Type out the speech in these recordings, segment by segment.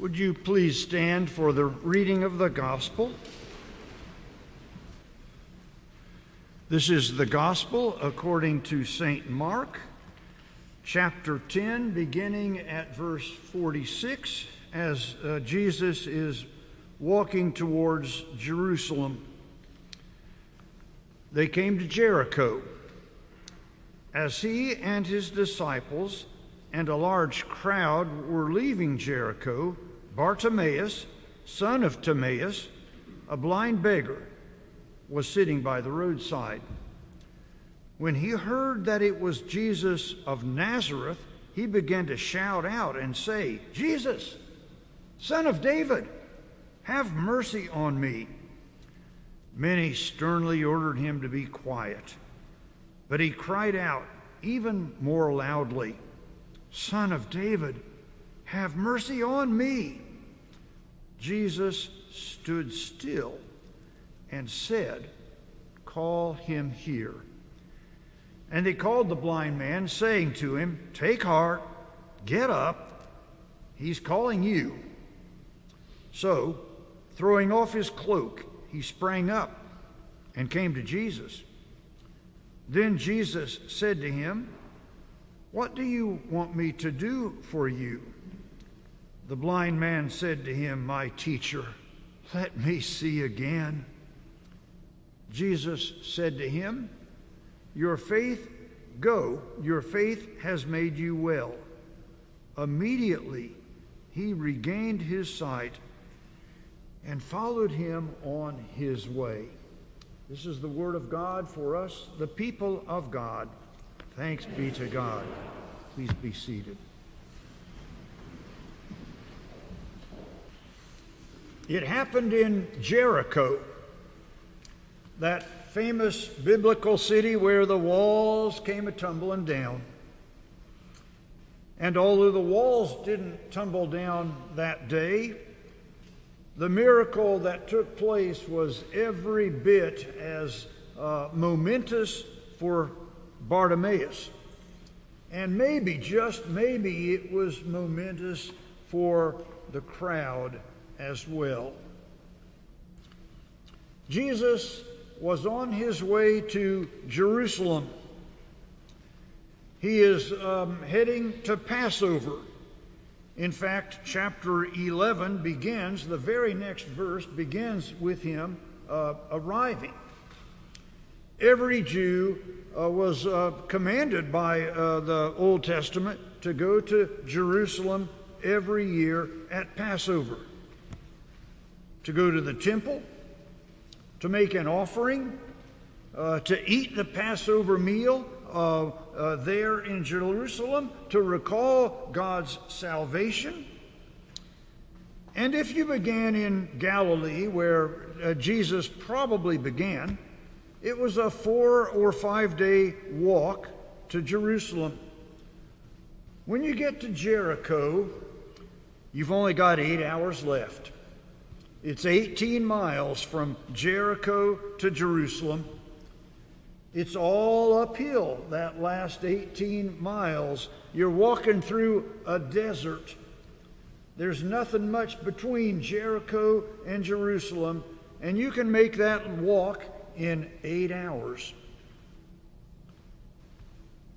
Would you please stand for the reading of the gospel? This is the gospel according to St. Mark, chapter 10, beginning at verse 46, as uh, Jesus is walking towards Jerusalem. They came to Jericho. As he and his disciples and a large crowd were leaving Jericho, Bartimaeus, son of Timaeus, a blind beggar, was sitting by the roadside. When he heard that it was Jesus of Nazareth, he began to shout out and say, Jesus, son of David, have mercy on me. Many sternly ordered him to be quiet, but he cried out even more loudly, Son of David, have mercy on me. Jesus stood still and said, Call him here. And they called the blind man, saying to him, Take heart, get up, he's calling you. So, throwing off his cloak, he sprang up and came to Jesus. Then Jesus said to him, What do you want me to do for you? The blind man said to him, My teacher, let me see again. Jesus said to him, Your faith, go, your faith has made you well. Immediately he regained his sight and followed him on his way. This is the word of God for us, the people of God. Thanks be to God. Please be seated. It happened in Jericho that famous biblical city where the walls came a tumbling down. And although the walls didn't tumble down that day, the miracle that took place was every bit as uh, momentous for Bartimaeus. And maybe, just maybe, it was momentous for the crowd as well. Jesus was on his way to Jerusalem. He is um, heading to Passover. In fact, chapter 11 begins, the very next verse begins with him uh, arriving. Every Jew uh, was uh, commanded by uh, the Old Testament to go to Jerusalem every year at Passover, to go to the temple, to make an offering, uh, to eat the Passover meal uh, uh, there in Jerusalem, to recall God's salvation. And if you began in Galilee, where uh, Jesus probably began, it was a four or five day walk to Jerusalem. When you get to Jericho, you've only got eight hours left. It's 18 miles from Jericho to Jerusalem. It's all uphill that last 18 miles. You're walking through a desert. There's nothing much between Jericho and Jerusalem, and you can make that walk in eight hours.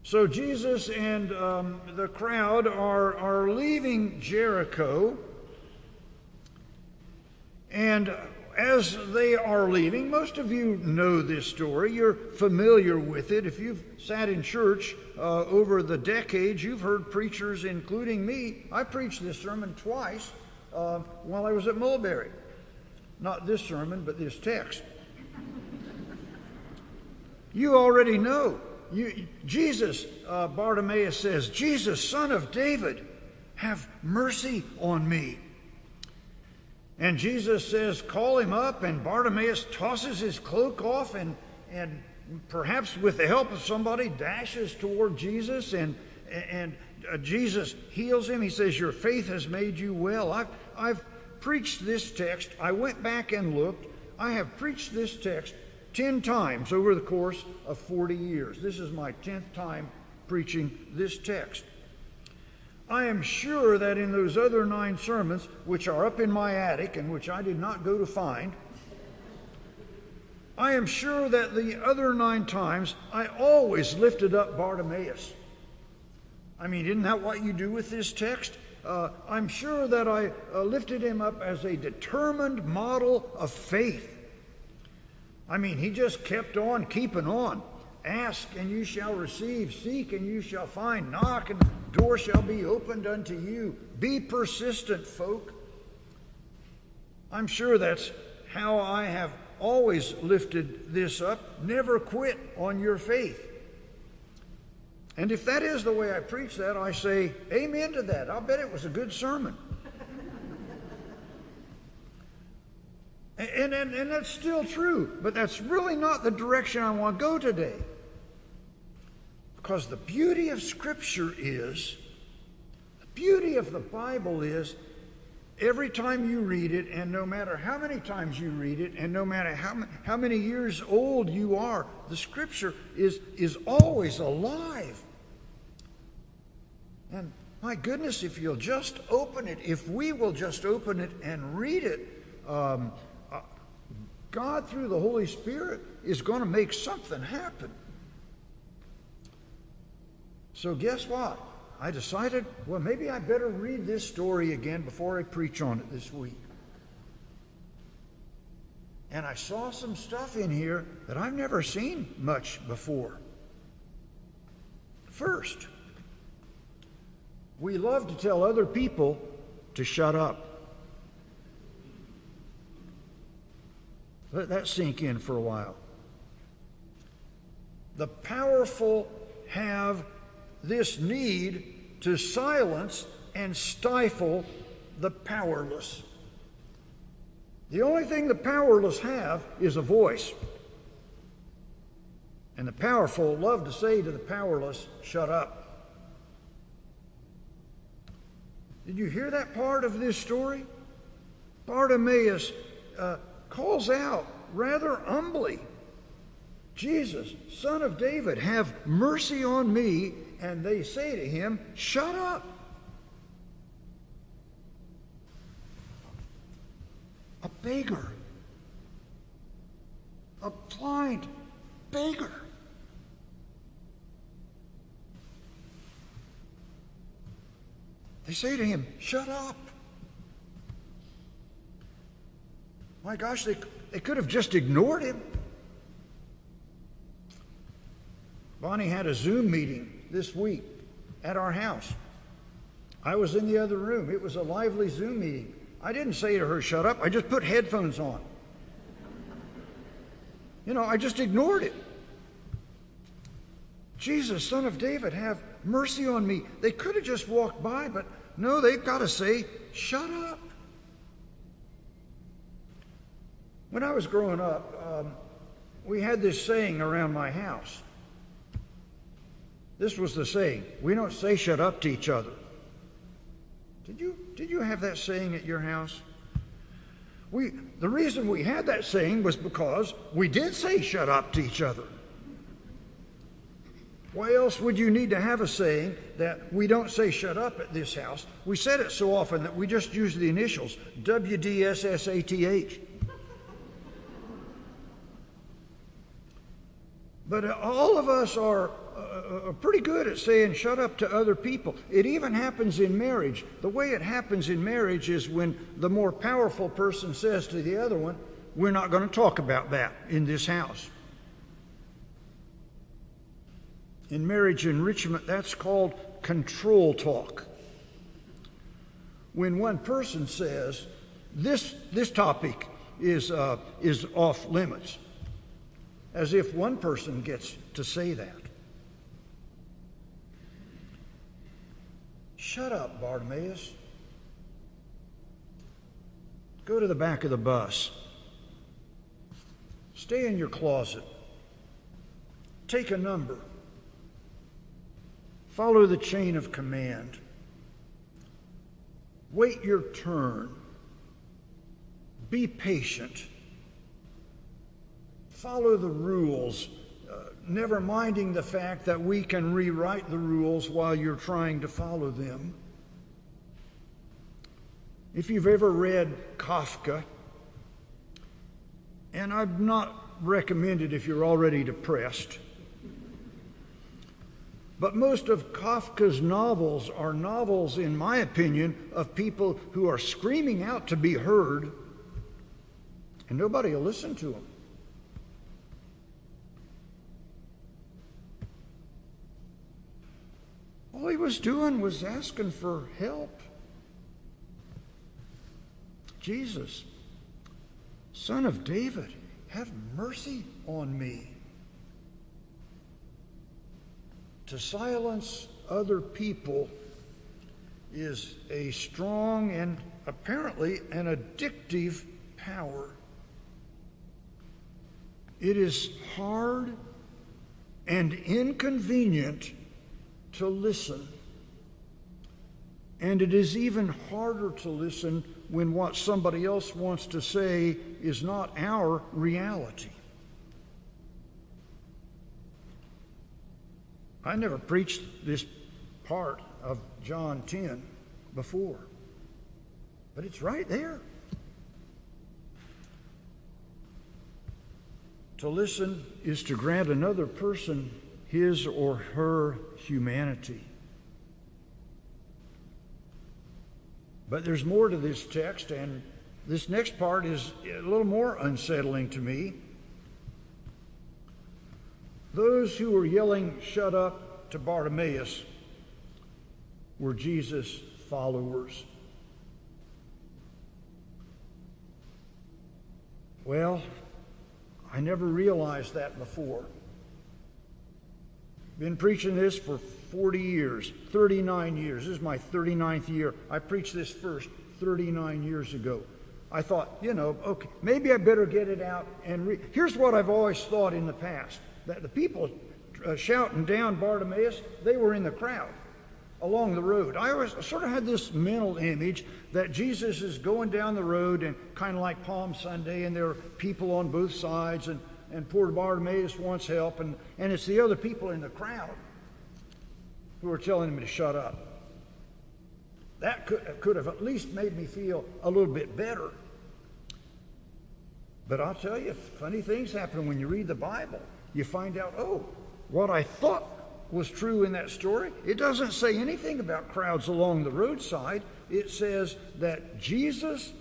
So Jesus and um, the crowd are, are leaving Jericho. And as they are leaving, most of you know this story. You're familiar with it. If you've sat in church uh, over the decades, you've heard preachers, including me. I preached this sermon twice uh, while I was at Mulberry. Not this sermon, but this text. you already know. You, Jesus, uh, Bartimaeus says, Jesus, son of David, have mercy on me. And Jesus says, Call him up, and Bartimaeus tosses his cloak off and, and perhaps with the help of somebody dashes toward Jesus, and, and uh, Jesus heals him. He says, Your faith has made you well. I've, I've preached this text. I went back and looked. I have preached this text 10 times over the course of 40 years. This is my 10th time preaching this text. I am sure that in those other nine sermons, which are up in my attic and which I did not go to find, I am sure that the other nine times I always lifted up Bartimaeus. I mean, isn't that what you do with this text? Uh, I'm sure that I uh, lifted him up as a determined model of faith. I mean, he just kept on keeping on. Ask and you shall receive, seek and you shall find, knock and the door shall be opened unto you. Be persistent, folk. I'm sure that's how I have always lifted this up. Never quit on your faith. And if that is the way I preach that, I say amen to that. I'll bet it was a good sermon. and, and, and that's still true, but that's really not the direction I want to go today. Because the beauty of Scripture is, the beauty of the Bible is, every time you read it, and no matter how many times you read it, and no matter how, how many years old you are, the Scripture is, is always alive. And my goodness, if you'll just open it, if we will just open it and read it, um, uh, God, through the Holy Spirit, is going to make something happen. So, guess what? I decided, well, maybe I better read this story again before I preach on it this week. And I saw some stuff in here that I've never seen much before. First, we love to tell other people to shut up. Let that sink in for a while. The powerful have this need to silence and stifle the powerless. The only thing the powerless have is a voice. And the powerful love to say to the powerless, shut up. Did you hear that part of this story? Bartimaeus uh, calls out rather humbly Jesus, son of David, have mercy on me and they say to him, Shut up. A beggar, a blind beggar. They say to him, Shut up. My gosh, they, they could have just ignored him. Bonnie had a Zoom meeting this week at our house. I was in the other room. It was a lively Zoom meeting. I didn't say to her, shut up. I just put headphones on. You know, I just ignored it. Jesus, son of David, have mercy on me. They could have just walked by, but no, they've got to say, shut up. When I was growing up, um, we had this saying around my house this was the saying. We don't say shut up to each other. Did you, did you have that saying at your house? We, the reason we had that saying was because we did say shut up to each other. Why else would you need to have a saying that we don't say shut up at this house? We said it so often that we just use the initials WDSSATH. But all of us are uh, pretty good at saying shut up to other people. It even happens in marriage. The way it happens in marriage is when the more powerful person says to the other one, We're not going to talk about that in this house. In marriage enrichment, that's called control talk. When one person says, This, this topic is, uh, is off limits, as if one person gets to say that. Shut up, Bartimaeus. Go to the back of the bus. Stay in your closet. Take a number. Follow the chain of command. Wait your turn. Be patient. Follow the rules never minding the fact that we can rewrite the rules while you're trying to follow them. If you've ever read Kafka, and I've not recommended if you're already depressed, but most of Kafka's novels are novels, in my opinion, of people who are screaming out to be heard, and nobody will listen to them. Was doing was asking for help. Jesus, Son of David, have mercy on me. To silence other people is a strong and apparently an addictive power. It is hard and inconvenient to listen. And it is even harder to listen when what somebody else wants to say is not our reality. I never preached this part of John 10 before, but it's right there. To listen is to grant another person his or her humanity. But there's more to this text, and this next part is a little more unsettling to me. Those who were yelling, Shut up, to Bartimaeus were Jesus' followers. Well, I never realized that before. Been preaching this for 40 years, 39 years. This is my 39th year. I preached this first 39 years ago. I thought, you know, okay, maybe I better get it out and read. Here's what I've always thought in the past that the people uh, shouting down Bartimaeus, they were in the crowd along the road. I always sort of had this mental image that Jesus is going down the road and kind of like Palm Sunday, and there are people on both sides, and and poor Bartimaeus wants help, and, and it's the other people in the crowd who are telling him to shut up. That could, could have at least made me feel a little bit better. But I'll tell you, funny things happen when you read the Bible. You find out, oh, what I thought was true in that story, it doesn't say anything about crowds along the roadside. It says that Jesus,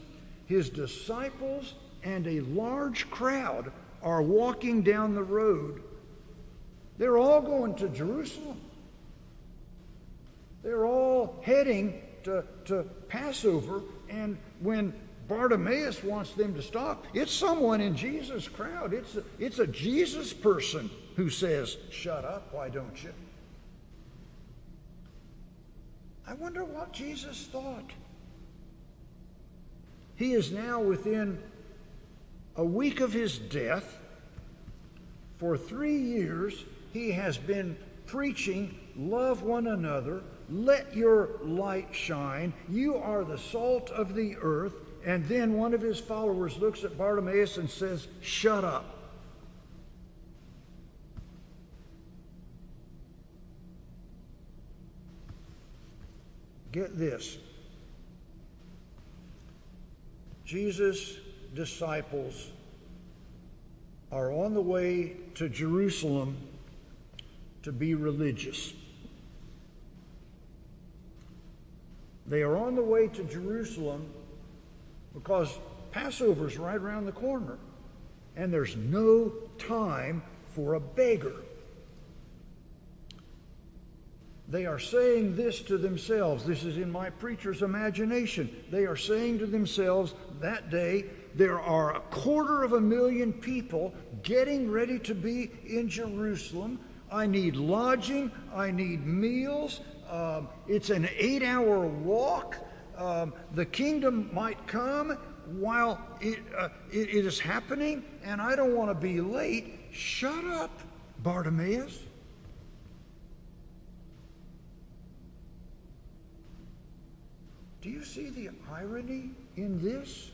his disciples, and a large crowd are walking down the road. They're all going to Jerusalem. They're all heading to, to Passover. And when Bartimaeus wants them to stop, it's someone in Jesus' crowd. It's a, it's a Jesus person who says, Shut up, why don't you? I wonder what Jesus thought. He is now within a week of his death, for three years, he has been preaching, love one another, let your light shine, you are the salt of the earth. And then one of his followers looks at Bartimaeus and says, Shut up. Get this. Jesus disciples are on the way to Jerusalem to be religious. They are on the way to Jerusalem because Passover's right around the corner, and there's no time for a beggar. They are saying this to themselves. This is in my preacher's imagination. They are saying to themselves that day, there are a quarter of a million people getting ready to be in Jerusalem. I need lodging, I need meals. Um, it's an eight hour walk. Um, the kingdom might come while it, uh, it, it is happening, and I don't want to be late. Shut up, Bartimaeus. Do you see the irony in this?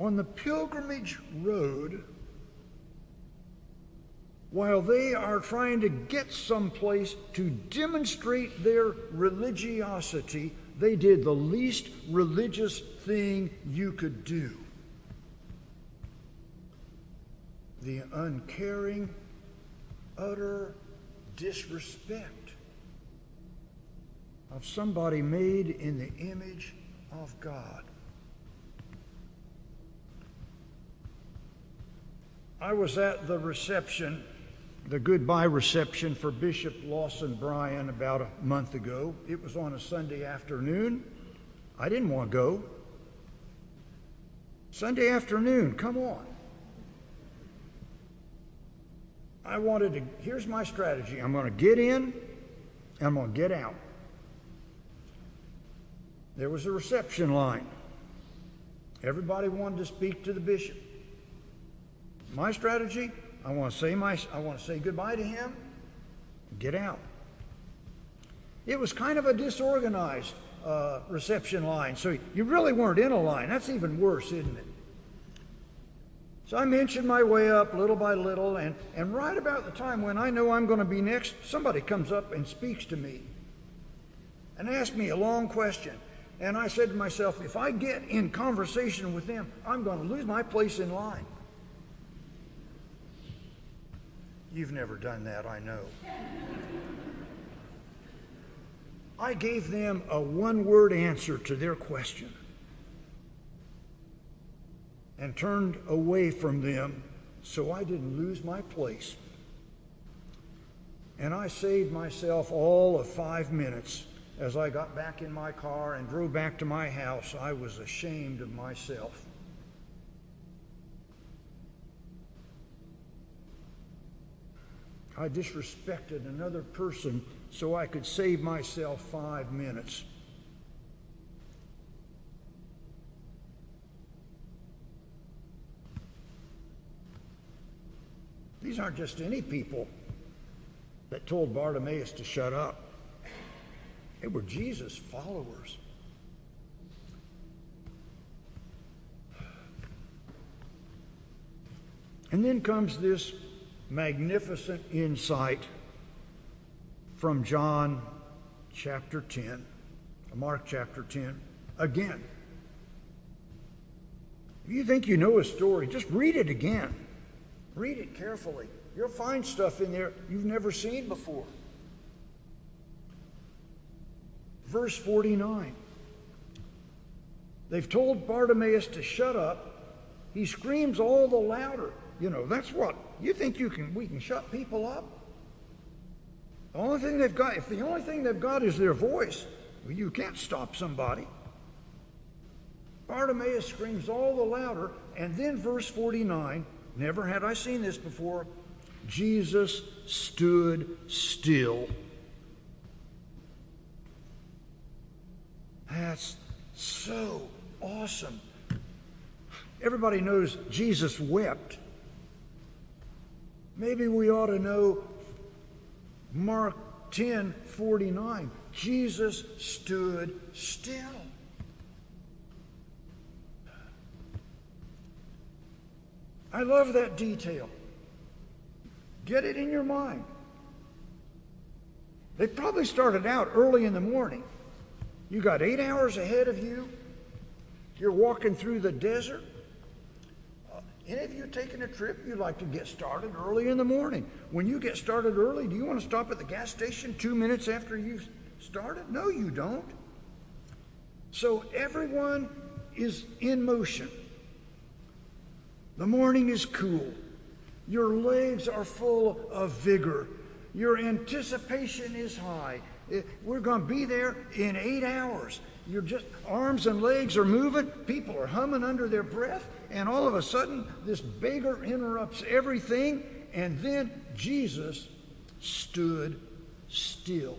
On the pilgrimage road, while they are trying to get someplace to demonstrate their religiosity, they did the least religious thing you could do. The uncaring, utter disrespect of somebody made in the image of God. I was at the reception the goodbye reception for Bishop Lawson Bryan about a month ago. It was on a Sunday afternoon. I didn't want to go. Sunday afternoon, come on. I wanted to, here's my strategy I'm going to get in and I'm going to get out. There was a reception line. Everybody wanted to speak to the bishop. My strategy I want to say my I want to say goodbye to him. Get out. It was kind of a disorganized uh, reception line, so you really weren't in a line. That's even worse, isn't it? So I mentioned my way up little by little, and, and right about the time when I know I'm going to be next, somebody comes up and speaks to me and asks me a long question. And I said to myself, if I get in conversation with them, I'm going to lose my place in line. You've never done that, I know. I gave them a one word answer to their question and turned away from them so I didn't lose my place. And I saved myself all of five minutes as I got back in my car and drove back to my house. I was ashamed of myself. I disrespected another person so I could save myself five minutes. These aren't just any people that told Bartimaeus to shut up. They were Jesus' followers. And then comes this magnificent insight from John chapter 10, Mark chapter 10. Again, if you think you know a story, just read it again. Read it carefully. You'll find stuff in there you've never seen before. Verse 49. They've told Bartimaeus to shut up. He screams all the louder. You know, that's what you think you can we can shut people up? The only thing they've got, if the only thing they've got is their voice, well, you can't stop somebody. Bartimaeus screams all the louder, and then verse 49, never had I seen this before, Jesus stood still. That's so awesome. Everybody knows Jesus wept. Maybe we ought to know Mark 10 49. Jesus stood still. I love that detail. Get it in your mind. They probably started out early in the morning. You got eight hours ahead of you. You're walking through the desert. Any of you taking a trip, you'd like to get started early in the morning. When you get started early, do you want to stop at the gas station two minutes after you've started? No, you don't. So everyone is in motion. The morning is cool. Your legs are full of vigor. Your anticipation is high. Eh, we're going to be there in eight hours. Your just arms and legs are moving. People are humming under their breath and all of a sudden, this beggar interrupts everything, and then Jesus stood still.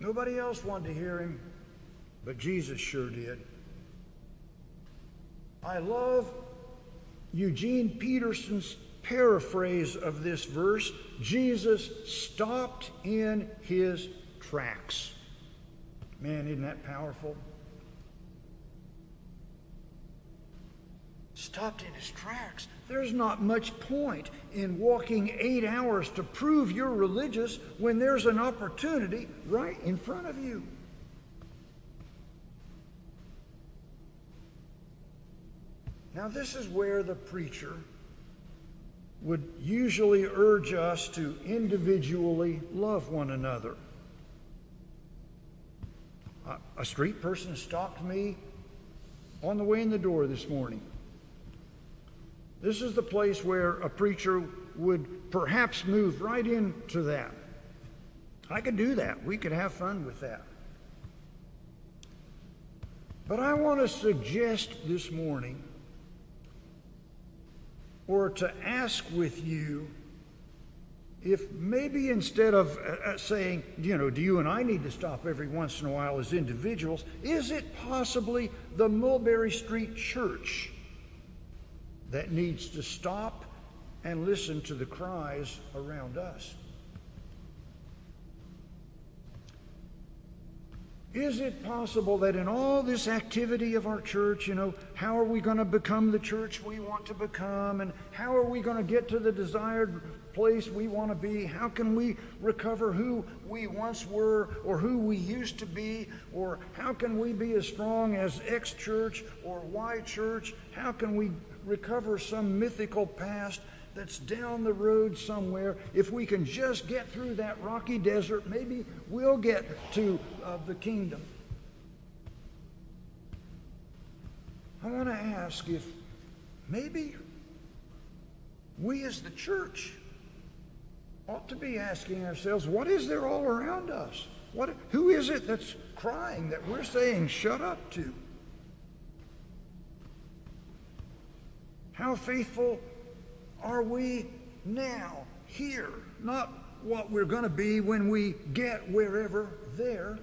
Nobody else wanted to hear him, but Jesus sure did. I love Eugene Peterson's paraphrase of this verse Jesus stopped in his tracks. Man, isn't that powerful? stopped in his tracks. There's not much point in walking eight hours to prove you're religious when there's an opportunity right in front of you. Now, this is where the preacher would usually urge us to individually love one another. A street person stopped me on the way in the door this morning. This is the place where a preacher would perhaps move right into that. I could do that. We could have fun with that. But I want to suggest this morning, or to ask with you, if maybe instead of uh, uh, saying, you know, do you and I need to stop every once in a while as individuals, is it possibly the Mulberry Street Church that needs to stop and listen to the cries around us? Is it possible that in all this activity of our church, you know, how are we going to become the church we want to become? And how are we going to get to the desired place we want to be? How can we recover who we once were or who we used to be? Or how can we be as strong as X church or Y church? How can we recover some mythical past that's down the road somewhere? If we can just get through that rocky desert, maybe we'll get to uh, the kingdom. I want to ask if maybe we as the church ought to be asking ourselves, what is there all around us? What, who is it that's crying that we're saying shut up to? How faithful are we now, here? Not what we're going to be when we get wherever there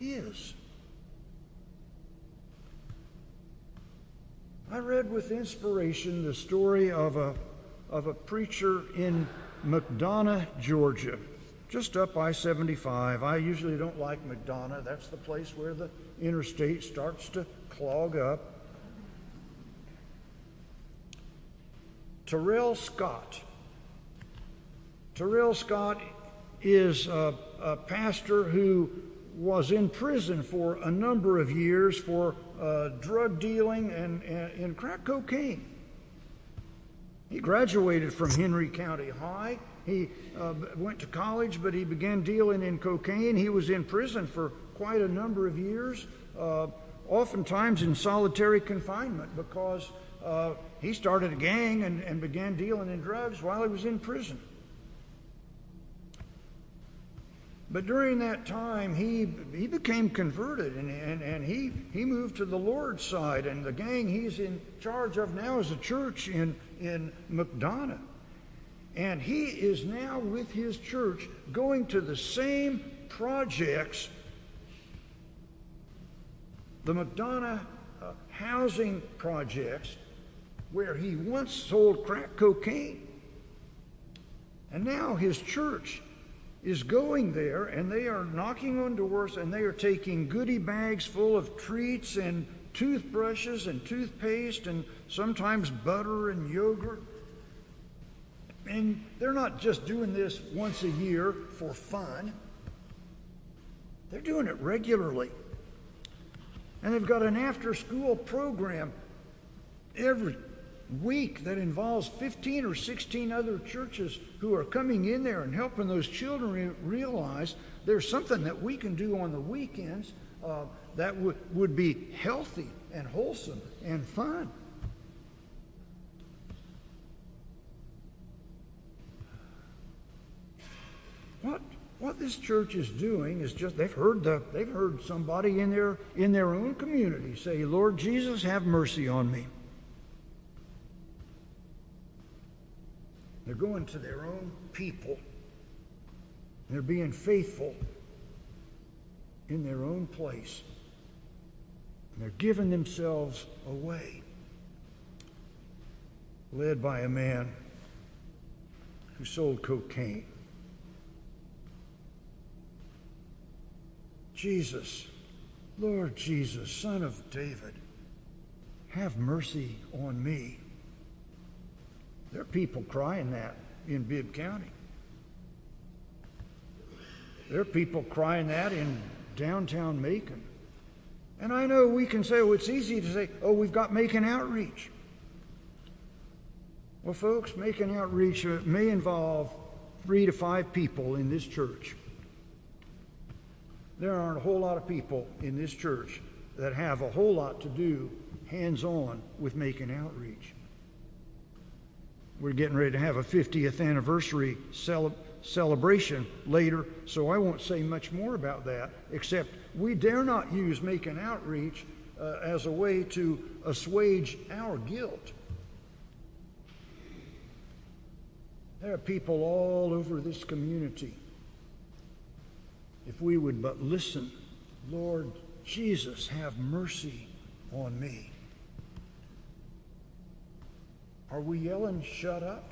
is. I read with inspiration the story of a, of a preacher in McDonough, Georgia, just up I 75. I usually don't like McDonough. That's the place where the interstate starts to clog up. Terrell Scott. Terrell Scott is a, a, pastor who was in prison for a number of years for uh, drug dealing and, and, and crack cocaine. He graduated from Henry County High. He uh, went to college, but he began dealing in cocaine. He was in prison for quite a number of years, uh, oftentimes in solitary confinement because uh, he started a gang and, and began dealing in drugs while he was in prison. But during that time, he, he became converted and, and, and he, he moved to the Lord's side. And the gang he's in charge of now is a church in, in McDonough. And he is now with his church going to the same projects, the McDonough uh, housing projects, where he once sold crack cocaine. And now his church is going there and they are knocking on doors and they are taking goodie bags full of treats and toothbrushes and toothpaste and sometimes butter and yogurt. And they're not just doing this once a year for fun, they're doing it regularly. And they've got an after school program every week that involves 15 or 16 other churches who are coming in there and helping those children re- realize there's something that we can do on the weekends uh, that w- would be healthy and wholesome and fun. What what this church is doing is just they've heard the they've heard somebody in their in their own community say, "Lord Jesus, have mercy on me." Going to their own people. They're being faithful in their own place. And they're giving themselves away. Led by a man who sold cocaine. Jesus, Lord Jesus, Son of David, have mercy on me There are people crying that in Bibb County. There are people crying that in downtown Macon. And I know we can say, oh, it's easy to say, oh, we've got Macon Outreach. Well, folks, Macon Outreach uh, may involve three to five people in this church. There aren't a whole lot of people in this church that have a whole lot to do hands on with Macon Outreach. We're getting ready to have a 50th anniversary cele- celebration later, so I won't say much more about that, except we dare not use Macon Outreach uh, as a way to assuage our guilt. There are people all over this community. If we would but listen, Lord Jesus, have mercy on me. Are we yelling, shut up?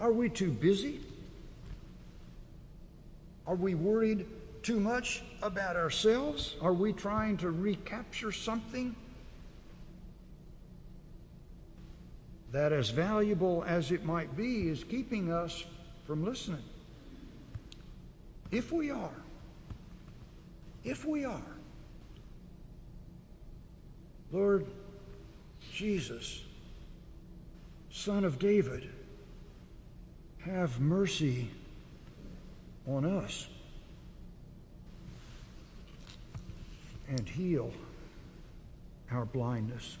Are we too busy? Are we worried too much about ourselves? Are we trying to recapture something that, as valuable as it might be, is keeping us from listening? If we are, if we are, Lord Jesus, Son of David, have mercy on us and heal our blindness.